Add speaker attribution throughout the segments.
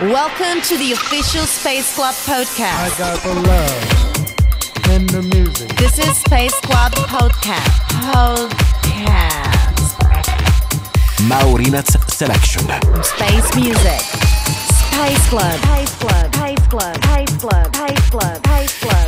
Speaker 1: Welcome to the official Space Club podcast.
Speaker 2: I got the love in the music.
Speaker 1: This is Space Club podcast. Podcast.
Speaker 3: Maurinats Selection.
Speaker 1: Space music. Space Club. Space Club. Space Club. Space Club. Space Club. Space Club.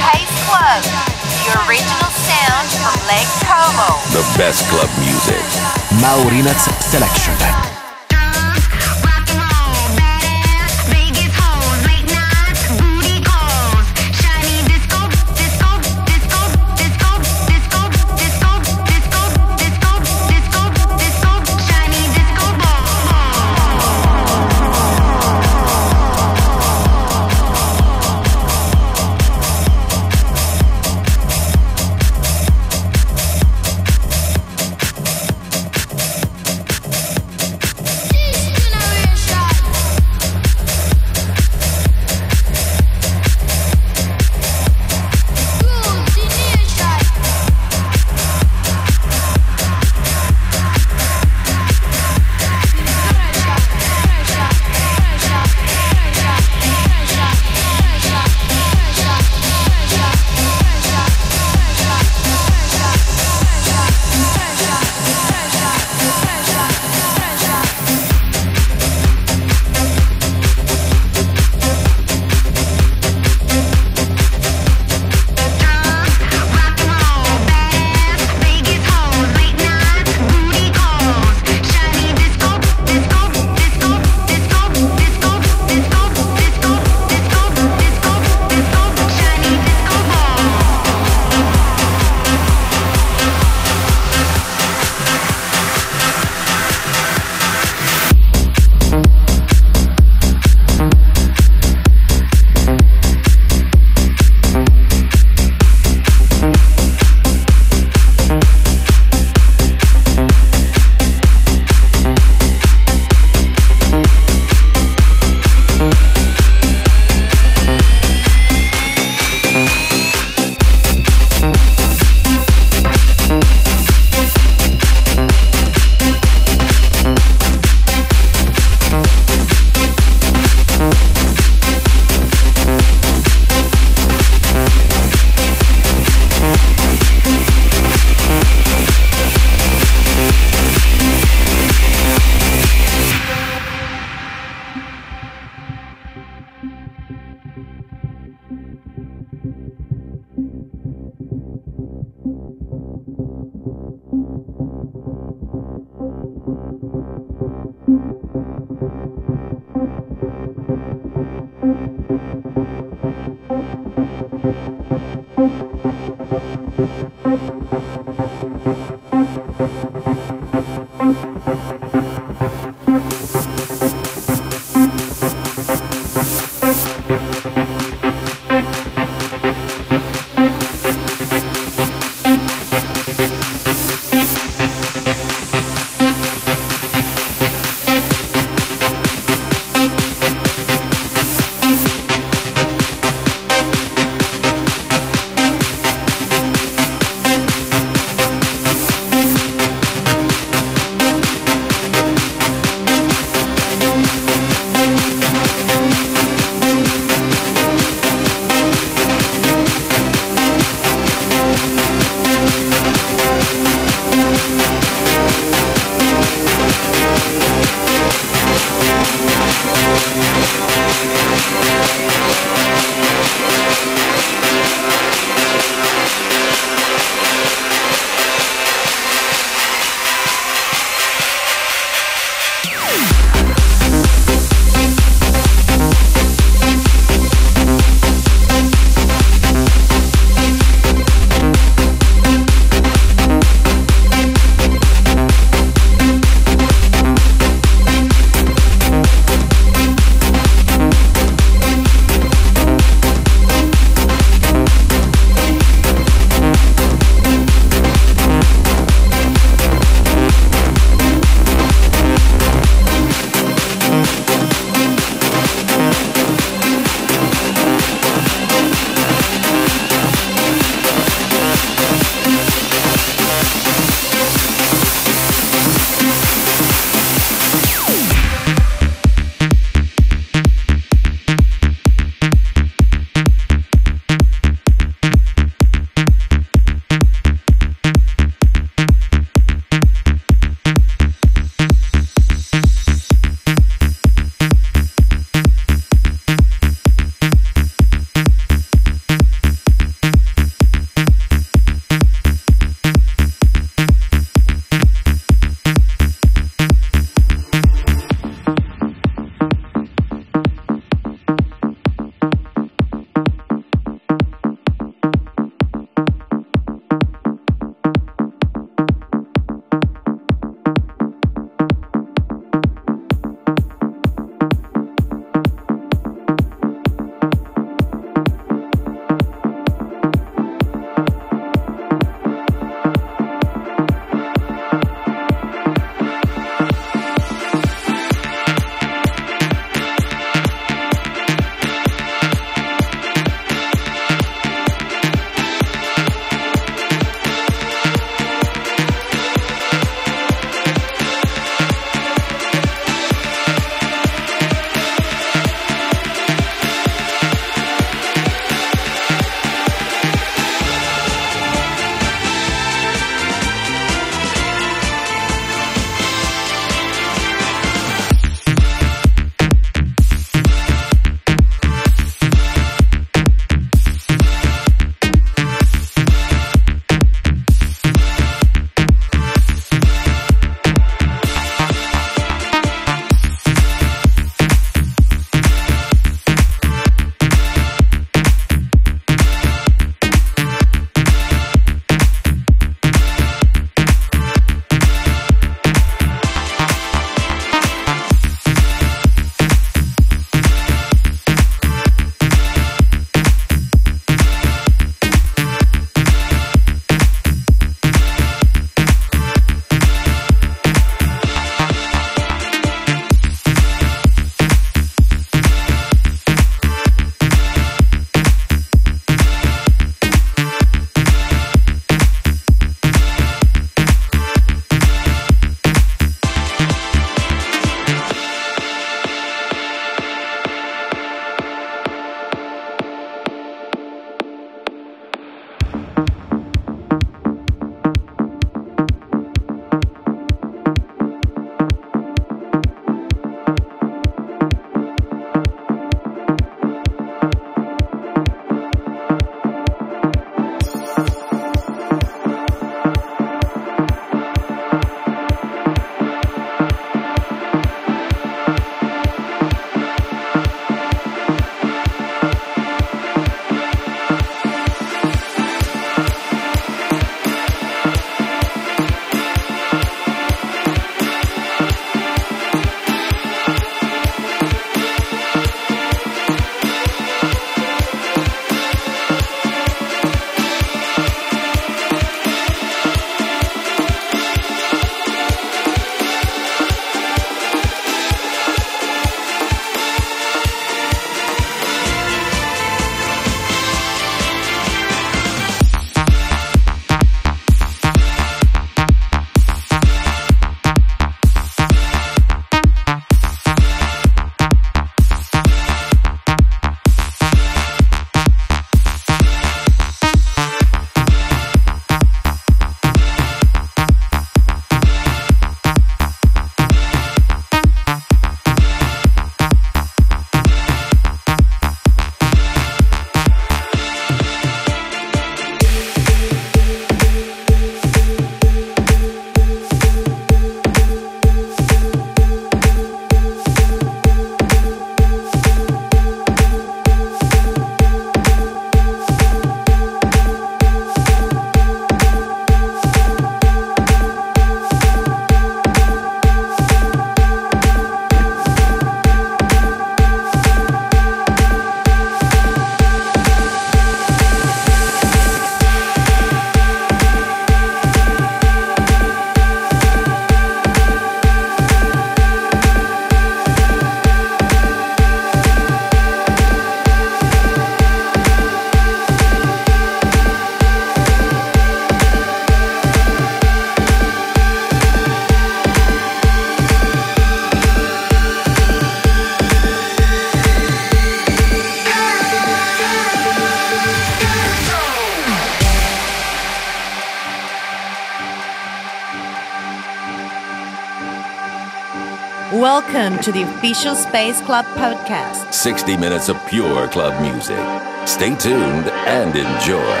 Speaker 1: Welcome to the official Space Club podcast.
Speaker 3: 60 minutes of pure club music. Stay tuned and enjoy.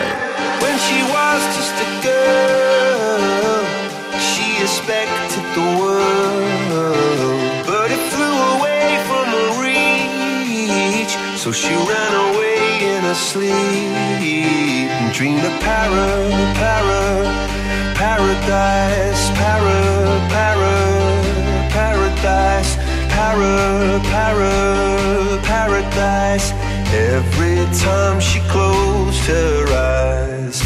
Speaker 4: When she was just a girl, she expected the world, but it flew away from her reach. So she ran away in her sleep and dreamed of para, para, paradise, para, para, paradise, para, para, paradise. Every time she closed her eyes.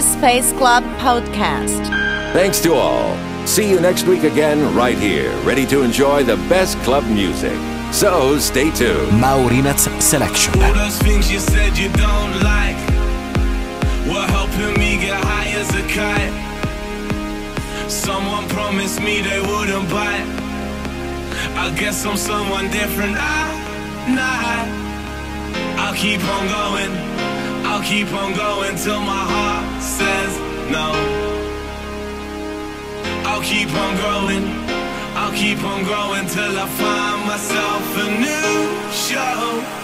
Speaker 1: This Space Club Podcast.
Speaker 3: Thanks to all. See you next week again, right here, ready to enjoy the best club music. So stay tuned.
Speaker 5: Maurinats Selection.
Speaker 6: All those things you said you don't like were helping me get high as a kite. Someone promised me they wouldn't bite. I guess I'm someone different. I, nah. I'll keep on going. I'll keep on going till my heart keep on growing. I'll keep on growing till I find myself a new show.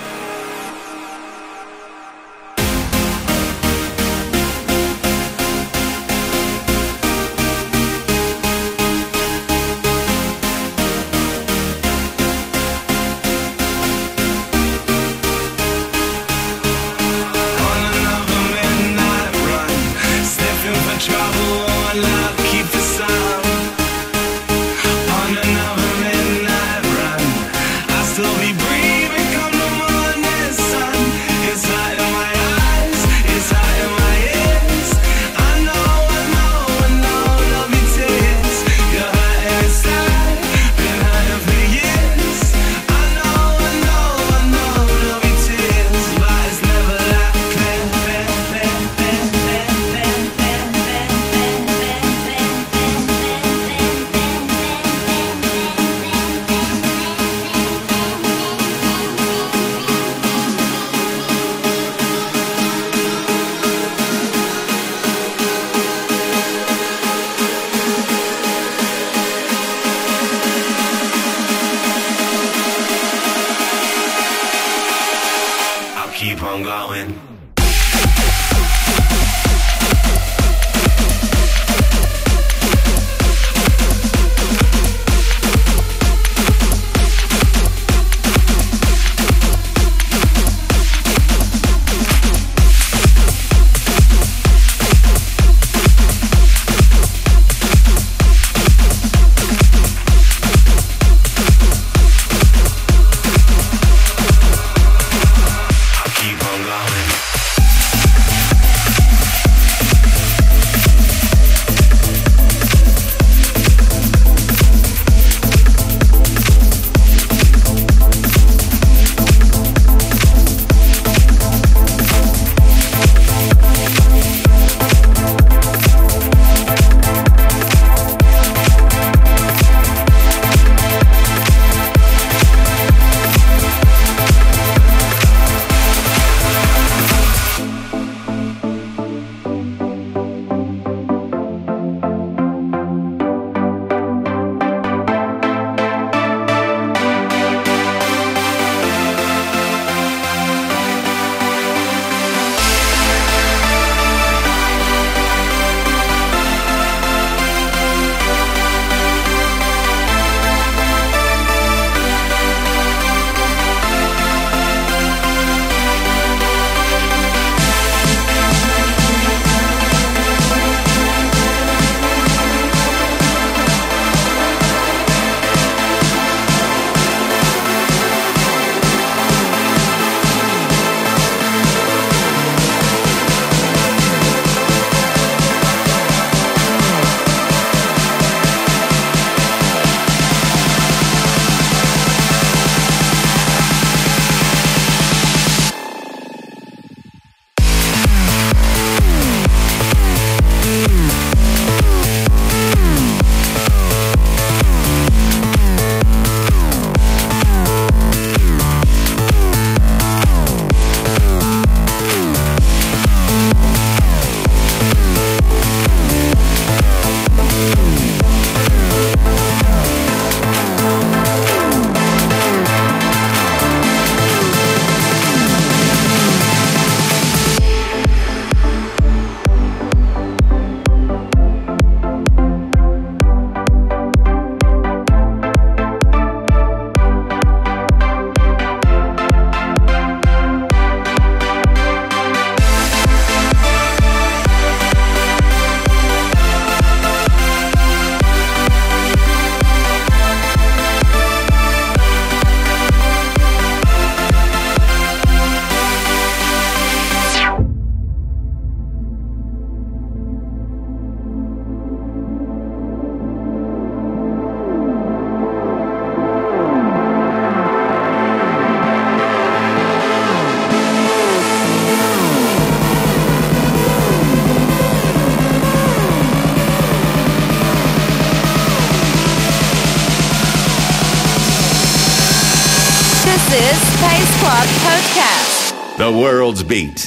Speaker 6: The
Speaker 3: world's beat.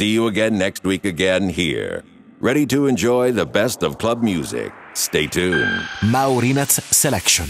Speaker 3: See you again next week again here. Ready to enjoy the best of club music. Stay tuned.
Speaker 5: Maurinats Selection.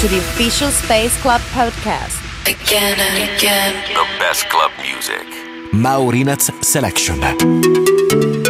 Speaker 1: To the official Space Club podcast.
Speaker 7: Again and again.
Speaker 3: The best club music.
Speaker 5: Maurinats Selection.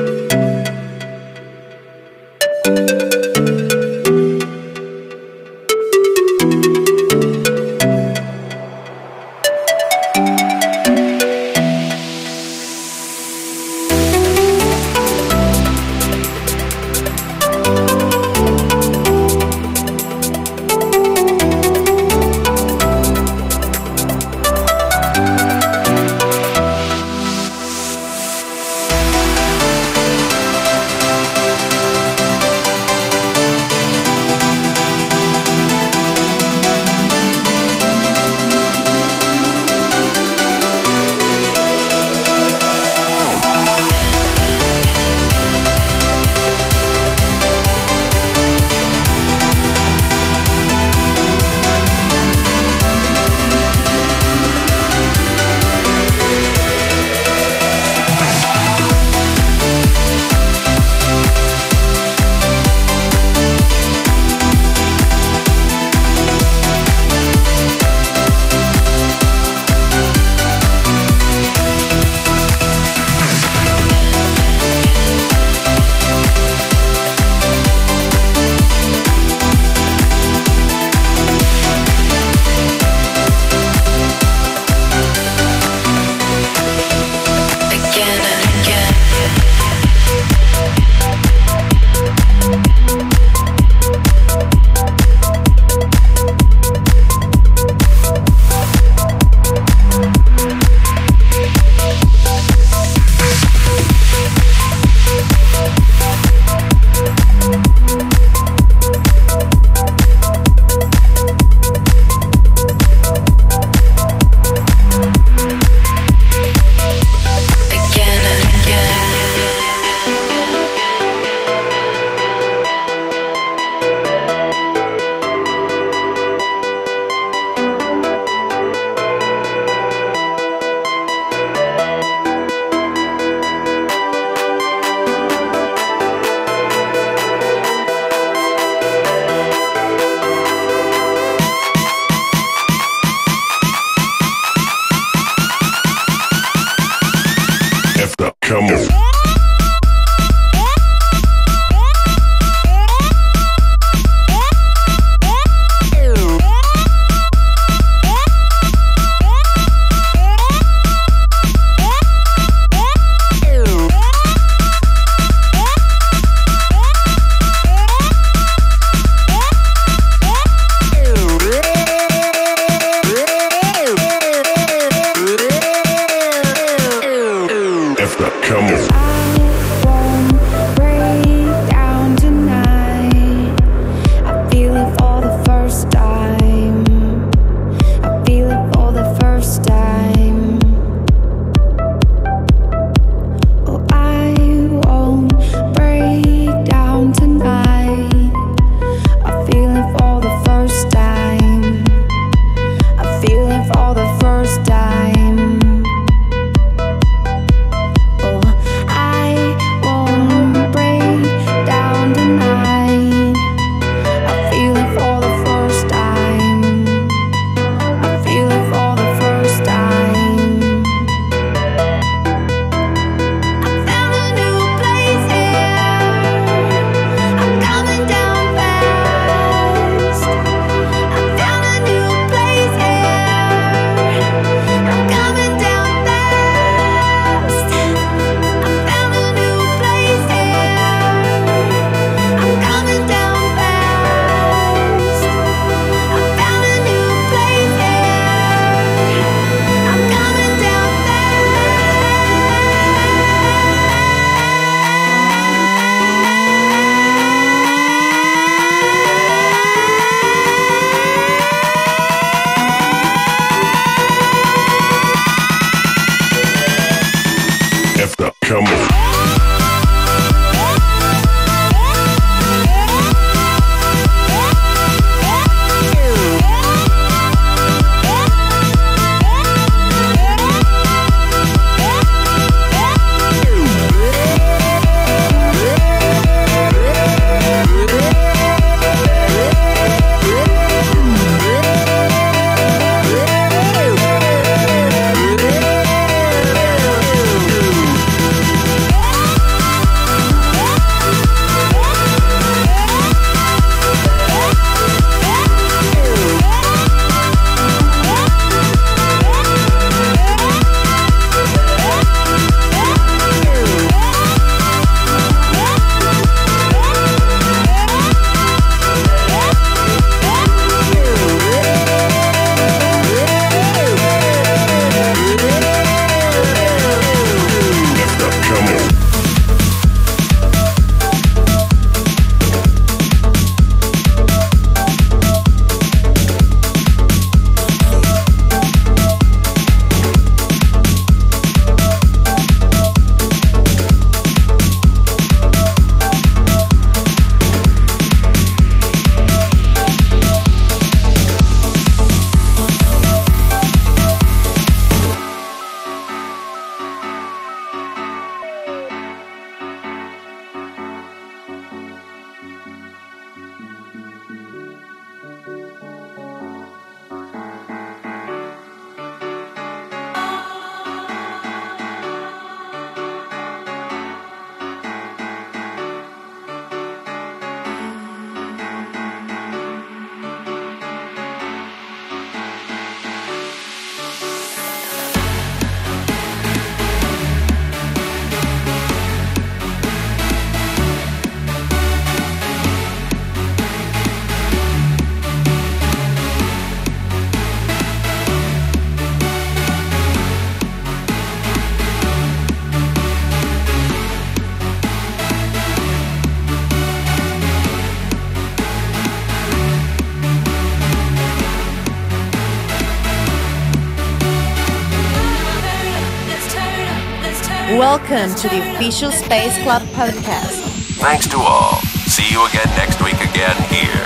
Speaker 1: Welcome to the official Space Club podcast.
Speaker 3: Thanks to all. See you again next week again here.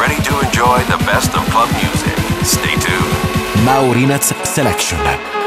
Speaker 3: Ready to enjoy the best of club music. Stay tuned.
Speaker 5: Maurinats Selection.